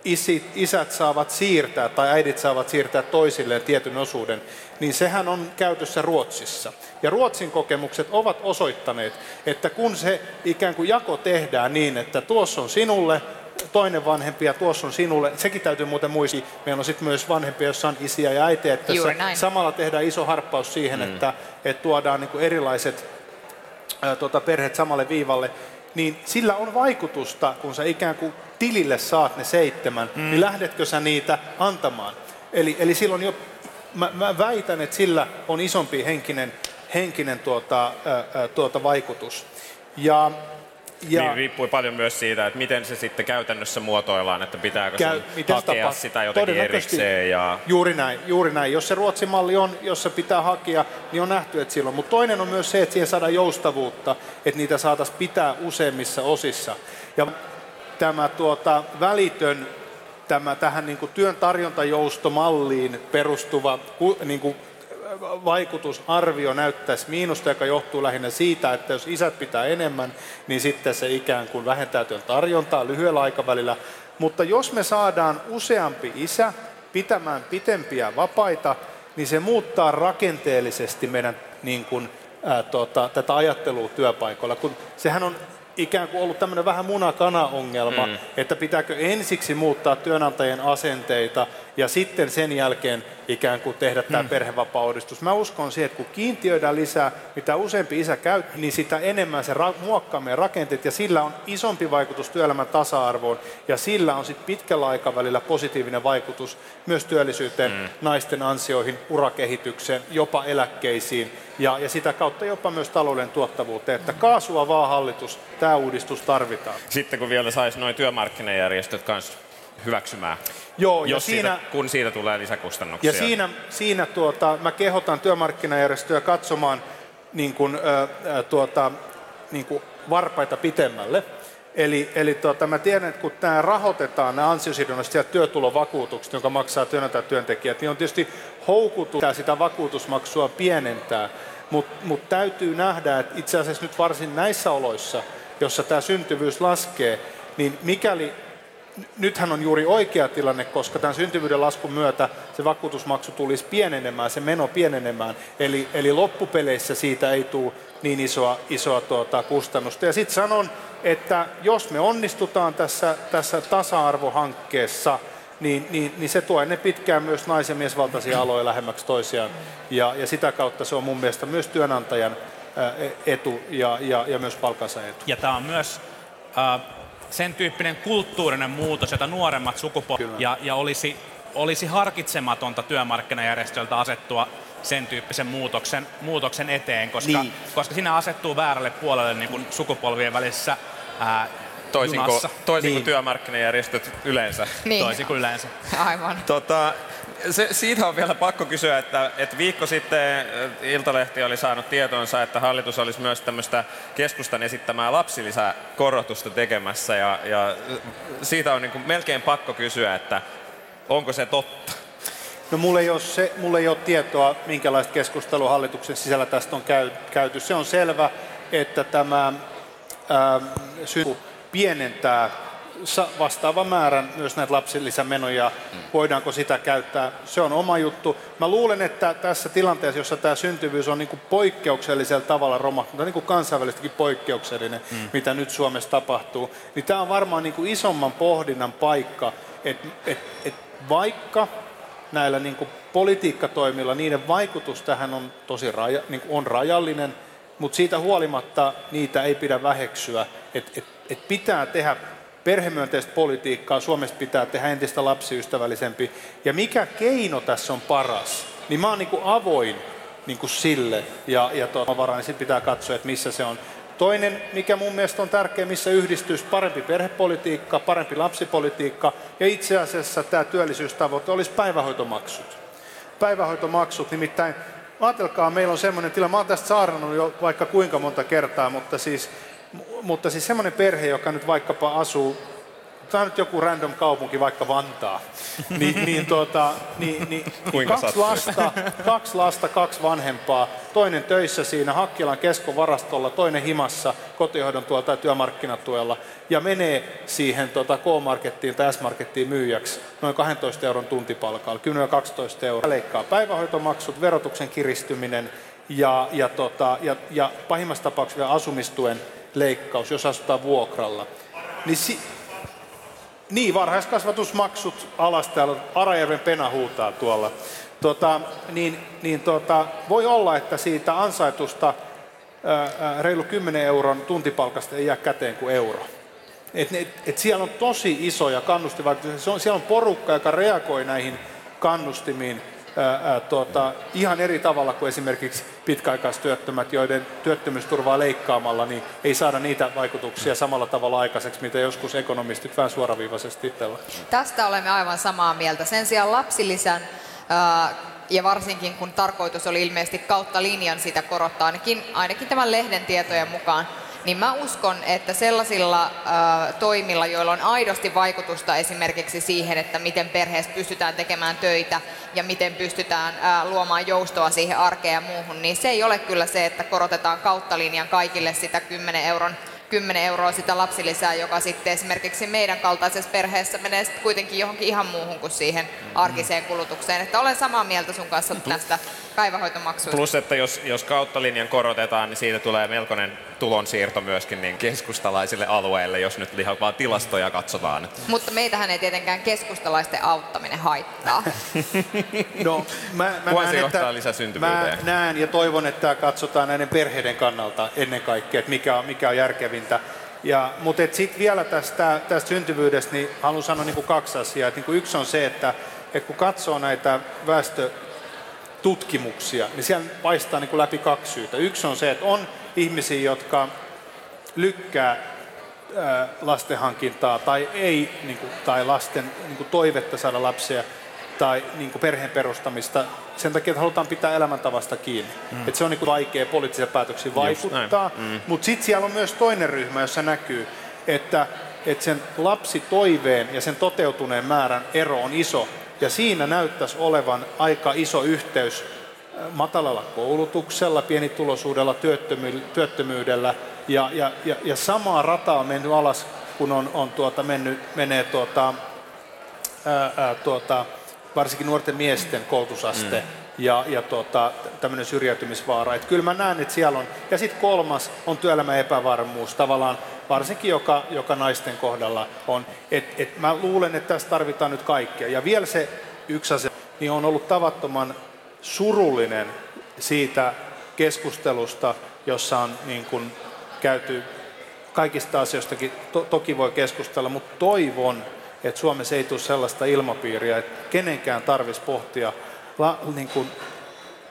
isit, isät saavat siirtää tai äidit saavat siirtää toisilleen tietyn osuuden, niin sehän on käytössä Ruotsissa. Ja Ruotsin kokemukset ovat osoittaneet, että kun se ikään kuin jako tehdään niin, että tuossa on sinulle toinen vanhempi ja tuossa on sinulle, sekin täytyy muuten muistaa, meillä on sitten myös vanhempia, joissa on isiä ja äitejä, että samalla tehdään iso harppaus siihen, mm. että, että tuodaan niin kuin erilaiset ää, tuota, perheet samalle viivalle, niin sillä on vaikutusta, kun sä ikään kuin tilille saat ne seitsemän, mm. niin lähdetkö sä niitä antamaan? Eli, eli silloin jo, mä, mä väitän, että sillä on isompi henkinen, henkinen tuota, ää, tuota vaikutus. Ja ja, niin riippuu paljon myös siitä, että miten se sitten käytännössä muotoillaan, että pitääkö Käy, miten hakea tapa, sitä jotenkin erikseen. Ja... Juuri näin, juuri näin. Jos se Ruotsin malli on, jossa pitää hakea, niin on nähty, että silloin. Mutta toinen on myös se, että siihen saadaan joustavuutta, että niitä saataisiin pitää useimmissa osissa. Ja tämä tuota, välitön tämä tähän niin kuin työn tarjontajoustomalliin perustuva niin kuin vaikutusarvio näyttäisi miinusta, joka johtuu lähinnä siitä, että jos isät pitää enemmän, niin sitten se ikään kuin vähentää työn tarjontaa lyhyellä aikavälillä. Mutta jos me saadaan useampi isä pitämään pitempiä vapaita, niin se muuttaa rakenteellisesti meidän niin kuin, ää, tota, tätä ajattelua työpaikoilla. Kun sehän on ikään kuin ollut tämmöinen vähän munakana-ongelma, mm. että pitääkö ensiksi muuttaa työnantajien asenteita ja sitten sen jälkeen ikään kuin tehdä tämä mm. perhevapaudistus. Mä uskon siihen, että kun kiintiöidään lisää, mitä useampi isä käy, niin sitä enemmän se ra- muokkaa meidän rakenteet ja sillä on isompi vaikutus työelämän tasa-arvoon ja sillä on sitten pitkällä aikavälillä positiivinen vaikutus myös työllisyyteen, mm. naisten ansioihin, urakehitykseen, jopa eläkkeisiin ja, ja sitä kautta jopa myös talouden tuottavuuteen. Että kaasua vaan hallitus, tämä uudistus tarvitaan. Sitten kun vielä saisi noin työmarkkinajärjestöt kanssa hyväksymään, Joo, jos ja siinä, siitä, kun siitä tulee lisäkustannuksia. Ja siinä, siinä tuota, mä kehotan työmarkkinajärjestöjä katsomaan niin kuin, äh, tuota, niin kuin varpaita pitemmälle. Eli, eli tuota, mä tiedän, että kun tämä rahoitetaan, nämä ansiosidonnaiset ja työtulovakuutukset, jonka maksaa työnantaja työntekijät, niin on tietysti houkutus sitä vakuutusmaksua pienentää. Mutta mut täytyy nähdä, että itse asiassa nyt varsin näissä oloissa, jossa tämä syntyvyys laskee, niin mikäli nythän on juuri oikea tilanne, koska tämän syntyvyyden laskun myötä se vakuutusmaksu tulisi pienenemään, se meno pienenemään. Eli, eli loppupeleissä siitä ei tule niin isoa, isoa tuota, kustannusta. Ja sitten sanon, että jos me onnistutaan tässä, tässä tasa-arvohankkeessa, niin, niin, niin se tuo ennen pitkään myös nais- ja miesvaltaisia aloja lähemmäksi toisiaan. Ja, ja sitä kautta se on mun mielestä myös työnantajan etu ja, ja, ja myös palkansa etu. Ja tämä on myös äh, sen tyyppinen kulttuurinen muutos, jota nuoremmat sukupolvet ja, ja olisi, olisi harkitsematonta työmarkkinajärjestöltä asettua sen tyyppisen muutoksen, muutoksen eteen, koska, niin. koska siinä asettuu väärälle puolelle niin kuin sukupolvien välissä ää, toisin kuin, toisin kuin Niin. työmarkkinajärjestöt yleensä. Niin, Toisin kuin yleensä. aivan. Tota, se, siitä on vielä pakko kysyä, että, että viikko sitten äh, Iltalehti oli saanut tietoonsa, että hallitus olisi myös tämmöistä keskustan esittämää lapsilisäkorotusta tekemässä ja, ja äh, siitä on niin kuin melkein pakko kysyä, että onko se totta? No mulla ei, ole se, mulla ei ole tietoa, minkälaista keskustelua hallituksen sisällä tästä on käy, käyty. Se on selvä, että tämä ää, sy- pienentää vastaavan määrän myös näitä lapsilisämenoja. Voidaanko sitä käyttää? Se on oma juttu. Mä luulen, että tässä tilanteessa, jossa tämä syntyvyys on niin kuin poikkeuksellisella tavalla romahtanut, niin kuin kansainvälisestikin poikkeuksellinen, mm. mitä nyt Suomessa tapahtuu, niin tämä on varmaan niin kuin isomman pohdinnan paikka, että et, et vaikka näillä niin kuin politiikkatoimilla, niiden vaikutus tähän on tosi raja, niin kuin on rajallinen, mutta siitä huolimatta niitä ei pidä väheksyä. Et, et, et pitää tehdä perhemyönteistä politiikkaa, Suomesta pitää tehdä entistä lapsiystävällisempi. Ja mikä keino tässä on paras, niin mä oon niin kuin avoin niin kuin sille ja, ja tuota, varaan, niin sit pitää katsoa, että missä se on. Toinen, mikä mun mielestä on tärkeä, missä yhdistyisi parempi perhepolitiikka, parempi lapsipolitiikka ja itse asiassa tämä työllisyystavoite olisi päivähoitomaksut. Päivähoitomaksut, nimittäin ajatelkaa, meillä on semmoinen tila, mä oon tästä saarnannut jo vaikka kuinka monta kertaa, mutta siis, mutta siis semmoinen perhe, joka nyt vaikkapa asuu tämä on nyt joku random kaupunki, vaikka Vantaa, [LAUGHS] niin, niin, tuota, niin, niin kaksi, sattui? lasta, kaksi lasta, kaksi vanhempaa, toinen töissä siinä Hakkilan keskovarastolla, toinen himassa kotihoidon tuolla tai työmarkkinatuella ja menee siihen tuota, K-markettiin tai S-markettiin myyjäksi noin 12 euron tuntipalkalla, 10-12 euroa. Leikkaa päivähoitomaksut, verotuksen kiristyminen ja, ja, tota, ja, ja pahimmassa tapauksessa vielä asumistuen leikkaus, jos asutaan vuokralla. Niin si- niin, varhaiskasvatusmaksut alas täällä, Arajärven pena huutaa tuolla. Tota, niin, niin tota, voi olla, että siitä ansaitusta ää, reilu 10 euron tuntipalkasta ei jää käteen kuin euro. Et, et, et siellä on tosi isoja on, siellä on porukka, joka reagoi näihin kannustimiin ää, tuota, ihan eri tavalla kuin esimerkiksi pitkäaikaistyöttömät, joiden työttömyysturvaa leikkaamalla niin ei saada niitä vaikutuksia samalla tavalla aikaiseksi, mitä joskus ekonomistit vähän suoraviivaisesti pelaa. Tästä olemme aivan samaa mieltä. Sen sijaan lapsilisän ää, ja varsinkin kun tarkoitus oli ilmeisesti kautta linjan sitä korottaa, ainakin, ainakin tämän lehden tietojen mukaan, niin mä uskon, että sellaisilla ää, toimilla, joilla on aidosti vaikutusta esimerkiksi siihen, että miten perheessä pystytään tekemään töitä ja miten pystytään ää, luomaan joustoa siihen arkeen ja muuhun, niin se ei ole kyllä se, että korotetaan kautta linjan kaikille sitä 10 euron 10 euroa sitä lapsilisää, joka sitten esimerkiksi meidän kaltaisessa perheessä menee sitten kuitenkin johonkin ihan muuhun kuin siihen arkiseen kulutukseen. Että olen samaa mieltä sun kanssa tästä päivähoitomaksuista. Plus, että jos, jos kautta linjan korotetaan, niin siitä tulee melkoinen tulonsiirto myöskin niin keskustalaisille alueille, jos nyt ihan vaan tilastoja katsotaan. Mutta meitähän ei tietenkään keskustalaisten auttaminen haittaa. [LAUGHS] No, mä, mä näen, johtaa että, mä näen ja toivon, että katsotaan näiden perheiden kannalta ennen kaikkea, että mikä on, mikä on järkevintä. Ja, mutta sitten vielä tästä, tästä syntyvyydestä, niin haluan sanoa niin kuin kaksi asiaa. Et niin kuin yksi on se, että, että kun katsoo näitä väestötutkimuksia, niin siellä paistaa niin kuin läpi kaksi syytä. Yksi on se, että on ihmisiä, jotka lykkää ää, lasten hankintaa tai ei, niin kuin, tai lasten niin kuin toivetta saada lapsia tai niin kuin perheen perustamista sen takia, että halutaan pitää elämäntavasta kiinni. Mm. Että se on niin kuin vaikea poliittisia päätöksiä vaikuttaa. Mm. Mutta sitten siellä on myös toinen ryhmä, jossa näkyy, että, että sen lapsitoiveen ja sen toteutuneen määrän ero on iso. Ja siinä näyttäisi olevan aika iso yhteys matalalla koulutuksella, pienituloisuudella, työttömy- työttömyydellä ja, ja, ja, ja samaa rataa on mennyt alas, kun on, on tuota, mennyt, menee tuota, ää, ää, tuota, varsinkin nuorten miesten koulutusaste mm. ja, ja tuota, tämmöinen syrjäytymisvaara. Et kyllä mä näen, että siellä on. Ja sitten kolmas on työelämän epävarmuus tavallaan, varsinkin joka, joka naisten kohdalla on. Et, et mä luulen, että tässä tarvitaan nyt kaikkea. Ja vielä se yksi asia, niin on ollut tavattoman surullinen siitä keskustelusta, jossa on niin kuin käyty kaikista asioistakin. To, toki voi keskustella, mutta toivon, että Suomessa ei tule sellaista ilmapiiriä, että kenenkään tarvitsisi pohtia la, niin kuin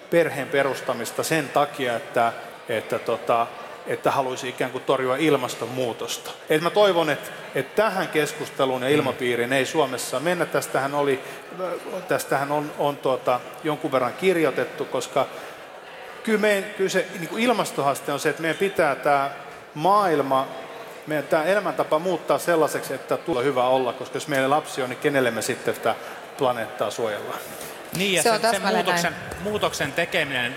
perheen perustamista sen takia, että, että tota, että haluaisi ikään kuin torjua ilmastonmuutosta. Et mä toivon, että, että tähän keskusteluun ja ilmapiiriin ei Suomessa mennä. Tästähän, oli, tästähän on, on tuota, jonkun verran kirjoitettu, koska kyllä, meidän, kyllä se niin kuin ilmastohaste on se, että meidän pitää tämä maailma, meidän tämä elämäntapa muuttaa sellaiseksi, että tulee hyvä olla, koska jos meillä lapsi on, niin kenelle me sitten tätä planeettaa suojellaan. Niin, ja Se sen, sen muutoksen, muutoksen tekeminen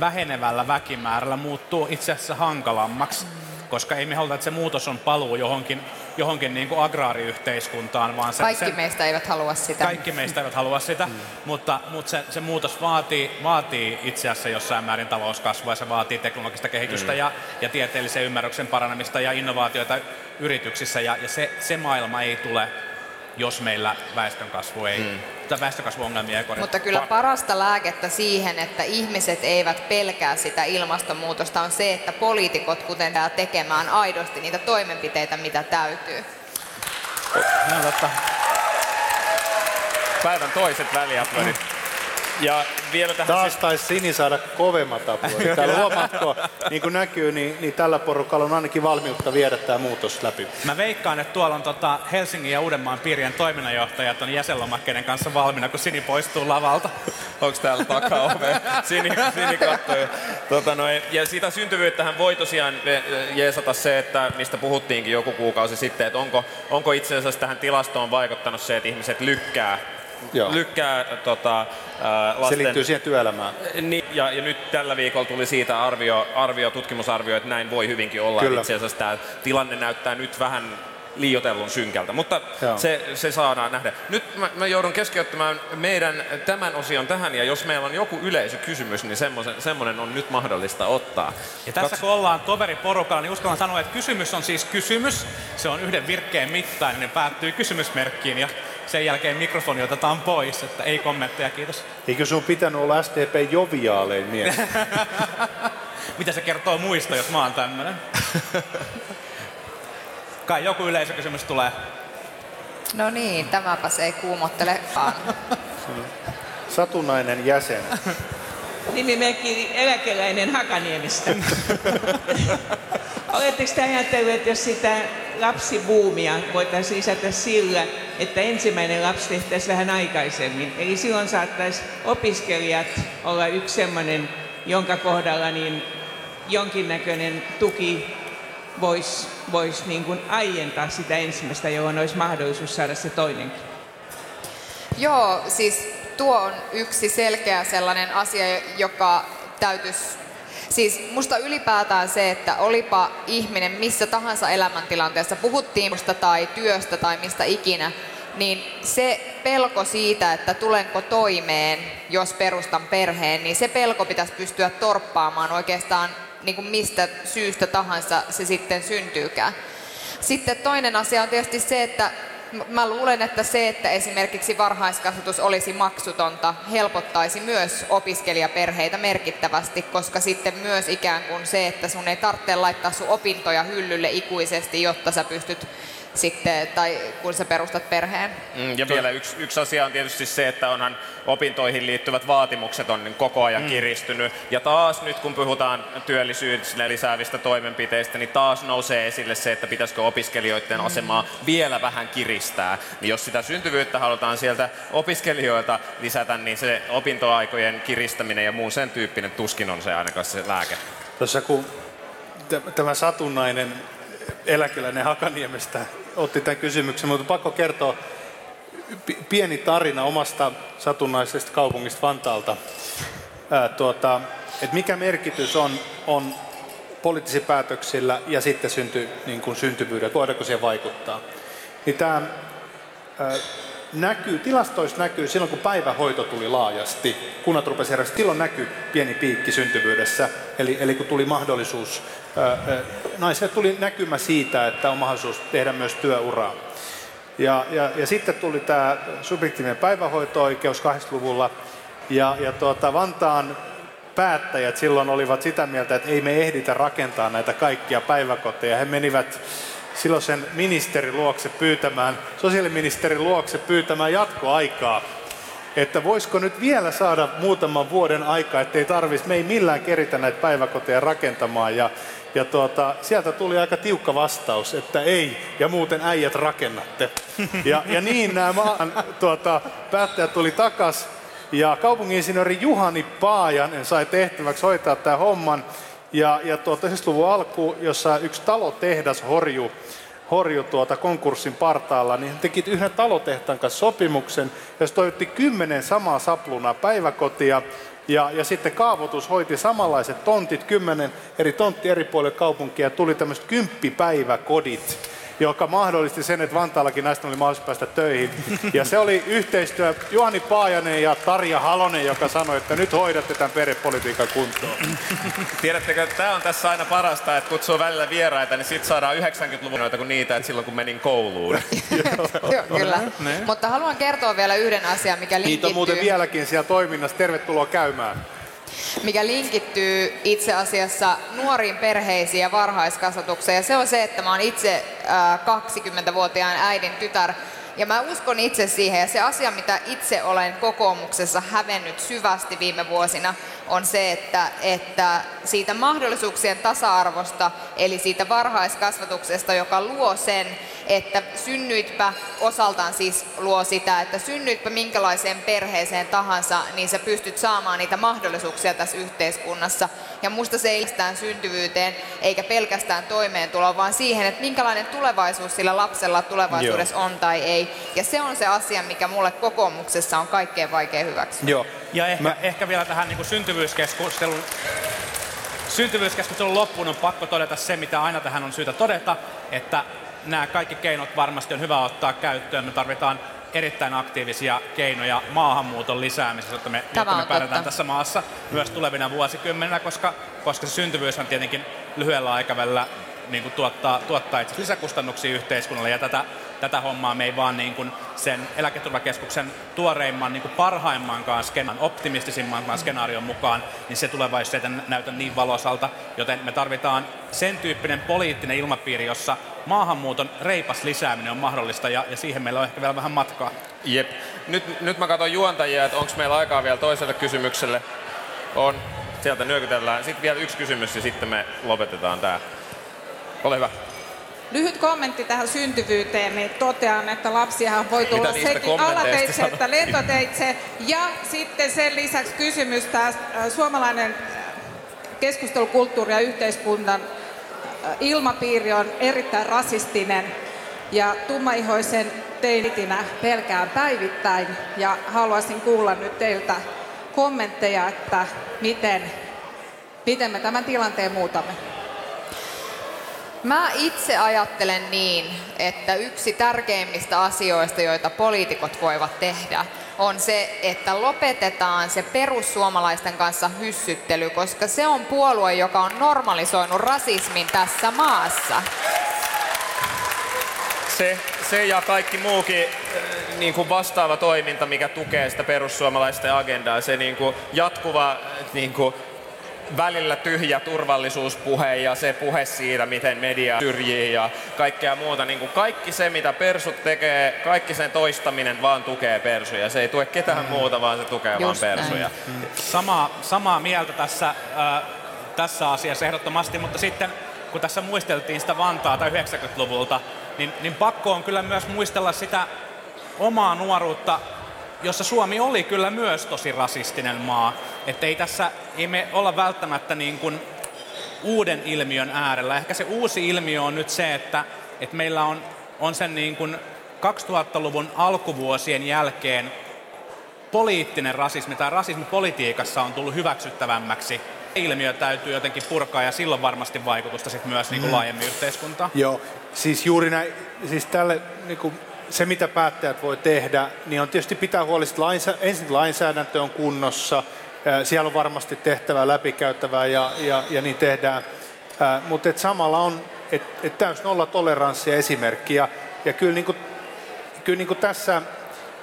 vähenevällä väkimäärällä muuttuu itse asiassa hankalammaksi, koska ei me haluta, että se muutos on paluu johonkin, johonkin niin kuin agraariyhteiskuntaan, vaan se, Kaikki se, meistä eivät halua sitä. kaikki meistä eivät halua sitä, mm. mutta, mutta se, se muutos vaatii, vaatii itse asiassa jossain määrin talouskasvua, se vaatii teknologista kehitystä mm. ja, ja tieteellisen ymmärryksen paranemista ja innovaatioita yrityksissä, ja, ja se, se maailma ei tule, jos meillä väestönkasvu ei, mm. tai väestönkasvuongelmia ei korjata. Mutta kyllä parasta lääkettä siihen, että ihmiset eivät pelkää sitä ilmastonmuutosta, on se, että poliitikot kuten täällä tekemään aidosti niitä toimenpiteitä, mitä täytyy. No, totta. Päivän toiset väliaplodit. Ja vielä tähän Taas taisi Sini saada kovemmat aplodit. [LAUGHS] Täällä huomaatko, niin kuin näkyy, niin, niin tällä porukalla on ainakin valmiutta viedä tämä muutos läpi. Mä veikkaan, että tuolla on tota Helsingin ja Uudenmaan piirien toiminnanjohtajat on jäsenlomakkeiden kanssa valmiina, kun Sini poistuu lavalta. Onko täällä takaove? Sini, Sini katsoo. Tota noin, ja sitä syntyvyyttähän voi tosiaan jeesata se, että mistä puhuttiinkin joku kuukausi sitten, että onko, onko itse asiassa tähän tilastoon vaikuttanut se, että ihmiset lykkää Joo. lykkää tota, ää, lasten... Se liittyy siihen työelämään. Niin, ja, ja nyt tällä viikolla tuli siitä arvio, arvio, tutkimusarvio, että näin voi hyvinkin olla. Kyllä. Itse asiassa tämä tilanne näyttää nyt vähän liiotellun synkältä, mutta Joo. se, se saadaan nähdä. Nyt mä, mä joudun keskeyttämään meidän tämän osion tähän, ja jos meillä on joku yleisökysymys, niin semmoisen, semmoinen on nyt mahdollista ottaa. Ja tässä kun ollaan toveriporukalla, niin uskallan sanoa, että kysymys on siis kysymys. Se on yhden virkkeen mittainen ja päättyy kysymysmerkkiin ja sen jälkeen mikrofoni otetaan pois, että ei kommentteja, kiitos. Eikö sun pitänyt olla SDP joviaalein mies? [LAUGHS] Mitä se kertoo muista, jos mä oon tämmönen? [LAUGHS] Kai joku yleisökysymys tulee. No niin, tämäpäs ei kuumottelekaan. [LAUGHS] Satunnainen jäsen. Nimimerkki eläkeläinen Hakaniemestä. Oletteko te ajatelleet, jos sitä lapsibuumia voitaisiin lisätä sillä, että ensimmäinen lapsi tehtäisiin vähän aikaisemmin. Eli silloin saattaisi opiskelijat olla yksi sellainen, jonka kohdalla niin jonkinnäköinen tuki voisi vois niin kuin aientaa sitä ensimmäistä, jolloin olisi mahdollisuus saada se toinenkin. Joo, siis tuo on yksi selkeä sellainen asia, joka täytyisi Siis musta ylipäätään se, että olipa ihminen missä tahansa elämäntilanteessa, puhuttiin musta tai työstä tai mistä ikinä, niin se pelko siitä, että tulenko toimeen, jos perustan perheen, niin se pelko pitäisi pystyä torppaamaan oikeastaan niin kuin mistä syystä tahansa se sitten syntyykään. Sitten toinen asia on tietysti se, että Mä luulen, että se, että esimerkiksi varhaiskasvatus olisi maksutonta, helpottaisi myös opiskelijaperheitä merkittävästi, koska sitten myös ikään kuin se, että sun ei tarvitse laittaa sun opintoja hyllylle ikuisesti, jotta sä pystyt sitten, tai kun sä perustat perheen. Mm, ja vielä yksi, yksi asia on tietysti se, että onhan opintoihin liittyvät vaatimukset on niin koko ajan mm. kiristynyt. Ja taas nyt kun puhutaan työllisyyden lisäävistä toimenpiteistä, niin taas nousee esille se, että pitäisikö opiskelijoiden mm. asemaa vielä vähän kiristää. Niin jos sitä syntyvyyttä halutaan sieltä opiskelijoilta lisätä, niin se opintoaikojen kiristäminen ja muu sen tyyppinen tuskin on se ainakaan se lääke. Tuossa kun tämä satunnainen eläkeläinen Hakaniemestä otti tämän kysymyksen, mutta pakko kertoa pieni tarina omasta satunnaisesta kaupungista Vantaalta. Ää, tuota, että mikä merkitys on, on poliittisilla päätöksillä ja sitten synty, niin kuin syntyvyydellä, voidaanko siihen vaikuttaa. Niin tämä ää, näkyy, tilastoissa näkyy silloin, kun päivähoito tuli laajasti, kunnat rupesivat järjestämään, silloin näkyy pieni piikki syntyvyydessä, eli, eli kun tuli mahdollisuus, naisille tuli näkymä siitä, että on mahdollisuus tehdä myös työuraa. Ja, ja, ja sitten tuli tämä subjektiivinen päivähoito-oikeus 80-luvulla, ja, ja tuota, Vantaan päättäjät silloin olivat sitä mieltä, että ei me ehditä rakentaa näitä kaikkia päiväkoteja. He menivät silloisen ministerin luokse pyytämään, sosiaaliministerin luokse pyytämään jatkoaikaa. Että voisiko nyt vielä saada muutaman vuoden aikaa, ettei tarvitsisi, me ei millään keritä näitä päiväkoteja rakentamaan. Ja, Ja tuota, sieltä tuli aika tiukka vastaus, että ei, ja muuten äijät rakennatte. Ja, ja niin nämä maan, tuota, päättäjät tuli takas, ja kaupunginsinööri Juhani Paajan sai tehtäväksi hoitaa tämän homman. Ja, ja tuota, 90-luvun alku, jossa yksi talotehdas horju, horju tuota konkurssin partaalla, niin hän teki yhden talotehtaan kanssa sopimuksen, jossa toivotti kymmenen samaa saplunaa päiväkotia, ja, ja sitten kaavoitus hoiti samanlaiset tontit, kymmenen eri tontti eri puolille kaupunkia, tuli tämmöiset kymppipäiväkodit, joka mahdollisti sen, että Vantaallakin näistä oli mahdollisuus päästä töihin. Ja se oli yhteistyö Juhani Paajanen ja Tarja Halonen, joka sanoi, että nyt hoidatte tämän perhepolitiikan kuntoon. Tiedättekö, että tämä on tässä aina parasta, että kutsuu välillä vieraita, niin sit saadaan 90-luvun noita kuin niitä, että silloin kun menin kouluun. [LAUGHS] Joo, kyllä. Mutta haluan kertoa vielä yhden asian, mikä Niitä on linkittyy, muuten vieläkin siellä toiminnassa. Tervetuloa käymään. Mikä linkittyy itse asiassa nuoriin perheisiin ja varhaiskasvatukseen. Ja se on se, että mä oon itse äh, 20-vuotiaan äidin tytär. Ja mä uskon itse siihen. Ja se asia, mitä itse olen kokoomuksessa hävennyt syvästi viime vuosina, on se, että, että siitä mahdollisuuksien tasa-arvosta, eli siitä varhaiskasvatuksesta, joka luo sen, että synnyitpä osaltaan siis luo sitä, että synnyitpä minkälaiseen perheeseen tahansa, niin sä pystyt saamaan niitä mahdollisuuksia tässä yhteiskunnassa. Ja musta se ei pelkästään syntyvyyteen eikä pelkästään toimeentuloon, vaan siihen, että minkälainen tulevaisuus sillä lapsella tulevaisuudessa on tai ei. Ja se on se asia, mikä mulle kokoomuksessa on kaikkein vaikea hyväksyä. Joo. Ja ehkä, Mä... ehkä vielä tähän niin kuin syntyvyyskeskustelun, syntyvyyskeskustelun loppuun on pakko todeta se, mitä aina tähän on syytä todeta, että nämä kaikki keinot varmasti on hyvä ottaa käyttöön. Me tarvitaan erittäin aktiivisia keinoja maahanmuuton lisäämisessä, jotta me, Tämä jotta me pärjätään totta. tässä maassa myös tulevina vuosikymmeninä, koska, koska se syntyvyys on tietenkin lyhyellä aikavälillä niin kuin tuottaa, tuottaa itse lisäkustannuksia yhteiskunnalle ja tätä, tätä hommaa me ei vaan niin kuin sen eläketurvakeskuksen tuoreimman niin kuin parhaimmankaan skenaan, optimistisimman skenaarion mukaan, niin se tulevaisuus ei näytä niin valoisalta, joten me tarvitaan sen tyyppinen poliittinen ilmapiiri, jossa maahanmuuton reipas lisääminen on mahdollista ja, ja siihen meillä on ehkä vielä vähän matkaa. Jep. Nyt, nyt mä katson juontajia, että onko meillä aikaa vielä toiselle kysymykselle. On. Sieltä nyökytellään. Sitten vielä yksi kysymys ja sitten me lopetetaan tää. Ole hyvä. Lyhyt kommentti tähän syntyvyyteen, niin totean, että lapsiahan voi tulla sekin alateitse että lentoteitse. Ja sitten sen lisäksi kysymys taas äh, suomalainen keskustelukulttuuri ja yhteiskunnan äh, ilmapiiri on erittäin rasistinen ja tummaihoisen teinitinä pelkään päivittäin ja haluaisin kuulla nyt teiltä kommentteja, että miten, miten me tämän tilanteen muutamme. Mä itse ajattelen niin, että yksi tärkeimmistä asioista, joita poliitikot voivat tehdä, on se, että lopetetaan se perussuomalaisten kanssa hyssyttely, koska se on puolue, joka on normalisoinut rasismin tässä maassa. Se, se ja kaikki muukin äh, niin kuin vastaava toiminta, mikä tukee sitä perussuomalaisten agendaa, se niin kuin jatkuva äh, niin kuin välillä tyhjä turvallisuuspuhe ja se puhe siitä, miten media syrjii ja kaikkea muuta. Niin kuin kaikki se, mitä persut tekee, kaikki sen toistaminen vaan tukee persuja. Se ei tue ketään muuta, vaan se tukee Just vaan näin. persuja. Samaa, samaa mieltä tässä, äh, tässä asiassa ehdottomasti, mutta sitten kun tässä muisteltiin sitä Vantaata 90-luvulta, niin, niin pakko on kyllä myös muistella sitä omaa nuoruutta, jossa Suomi oli kyllä myös tosi rasistinen maa. Että ei tässä, ei me olla välttämättä niin kuin uuden ilmiön äärellä. Ehkä se uusi ilmiö on nyt se, että, että meillä on, on sen niin kuin 2000-luvun alkuvuosien jälkeen poliittinen rasismi tai rasismi politiikassa on tullut hyväksyttävämmäksi. Ilmiö täytyy jotenkin purkaa ja silloin varmasti vaikutusta sit myös niin kuin Mm. laajemmin yhteiskuntaan. Joo, siis juuri näin, siis tälle, niin kuin, se mitä päättäjät voi tehdä, niin on tietysti pitää huoli, että lainsä, ensin lainsäädäntö on kunnossa, siellä on varmasti tehtävää läpikäyttävää ja, ja, ja niin tehdään, Ää, mutta samalla on et, et täys nolla toleranssia esimerkki ja, ja kyllä, niin kuin, kyllä niin tässä,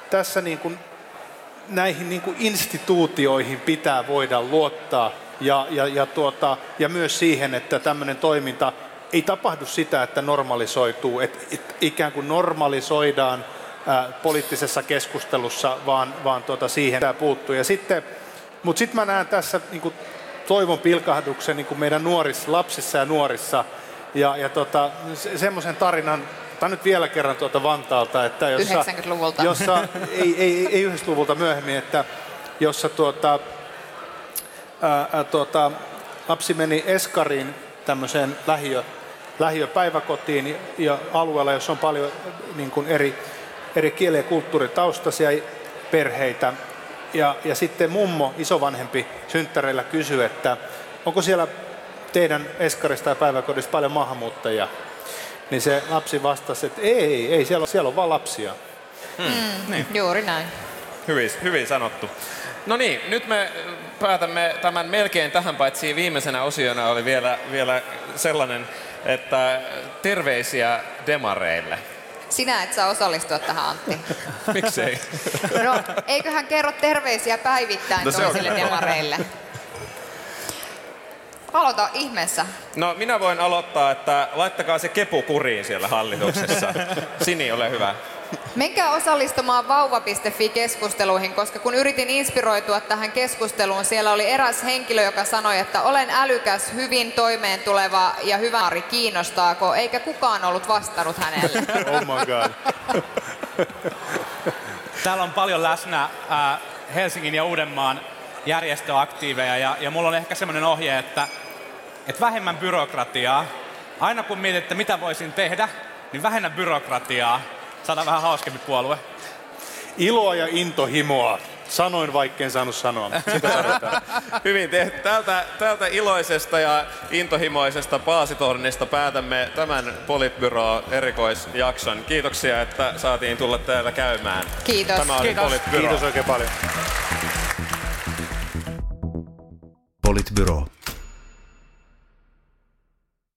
tässä niin kuin näihin niin instituutioihin pitää voida luottaa ja, ja, ja, tuota, ja myös siihen, että tämmöinen toiminta ei tapahdu sitä, että normalisoituu, että et ikään kuin normalisoidaan ää, poliittisessa keskustelussa, vaan, vaan tuota, siihen tämä puuttuu. Ja sitten, mutta sitten mä näen tässä niin kuin toivon pilkahduksen niin kuin meidän nuorissa, lapsissa ja nuorissa. Ja, ja tota, se, semmoisen tarinan, tämä nyt vielä kerran tuota Vantaalta, että jossa, 90-luvulta. jossa ei, ei, ei 90-luvulta myöhemmin, että jossa tuota, ää, tuota, lapsi meni Eskariin tämmöiseen lähiö, lähiöpäiväkotiin ja alueella, jossa on paljon niin kuin eri, eri kieli- ja kulttuuritaustaisia perheitä. Ja, ja sitten mummo, isovanhempi, synttäreillä kysyi, että onko siellä teidän Eskarista ja päiväkodissa paljon maahanmuuttajia? Niin se lapsi vastasi, että ei, ei, siellä on, siellä on vaan lapsia. Mm, niin. Juuri näin. Hyvin, hyvin sanottu. No niin, nyt me päätämme tämän melkein tähän, paitsi viimeisenä osiona oli vielä, vielä sellainen, että terveisiä demareille. Sinä et saa osallistua tähän, Antti. [LAUGHS] Miksei? No, eiköhän kerro terveisiä päivittäin No toisille demareille. Aloita ihmeessä. No minä voin aloittaa, että laittakaa se kepu kuriin siellä hallituksessa. Sini, ole hyvä. Menkää osallistumaan vauva.fi-keskusteluihin, koska kun yritin inspiroitua tähän keskusteluun, siellä oli eräs henkilö, joka sanoi, että olen älykäs, hyvin toimeen tuleva ja hyvä Ari, kiinnostaako, eikä kukaan ollut vastannut hänelle. [LAUGHS] Oh my god. Täällä on paljon läsnä äh, Helsingin ja Uudenmaan järjestöaktiiveja ja, ja mulla on ehkä semmoinen ohje, että, että vähemmän byrokratiaa. Aina kun mietit, että mitä voisin tehdä, niin vähennä byrokratiaa. Saadaan vähän hauskempi puolue. Iloa ja intohimoa. Sanoin vaikken saanut sanoa. Sitä tarvitaan. [LAUGHS] Hyvin tehty. Tältä, tältä iloisesta ja intohimoisesta paasitornista päätämme tämän Politbyro erikoisjakson. Kiitoksia, että saatiin tulla täällä käymään. Kiitos. Tämä oli Kiitos. Politbyro. Kiitos oikein paljon. Politbyro.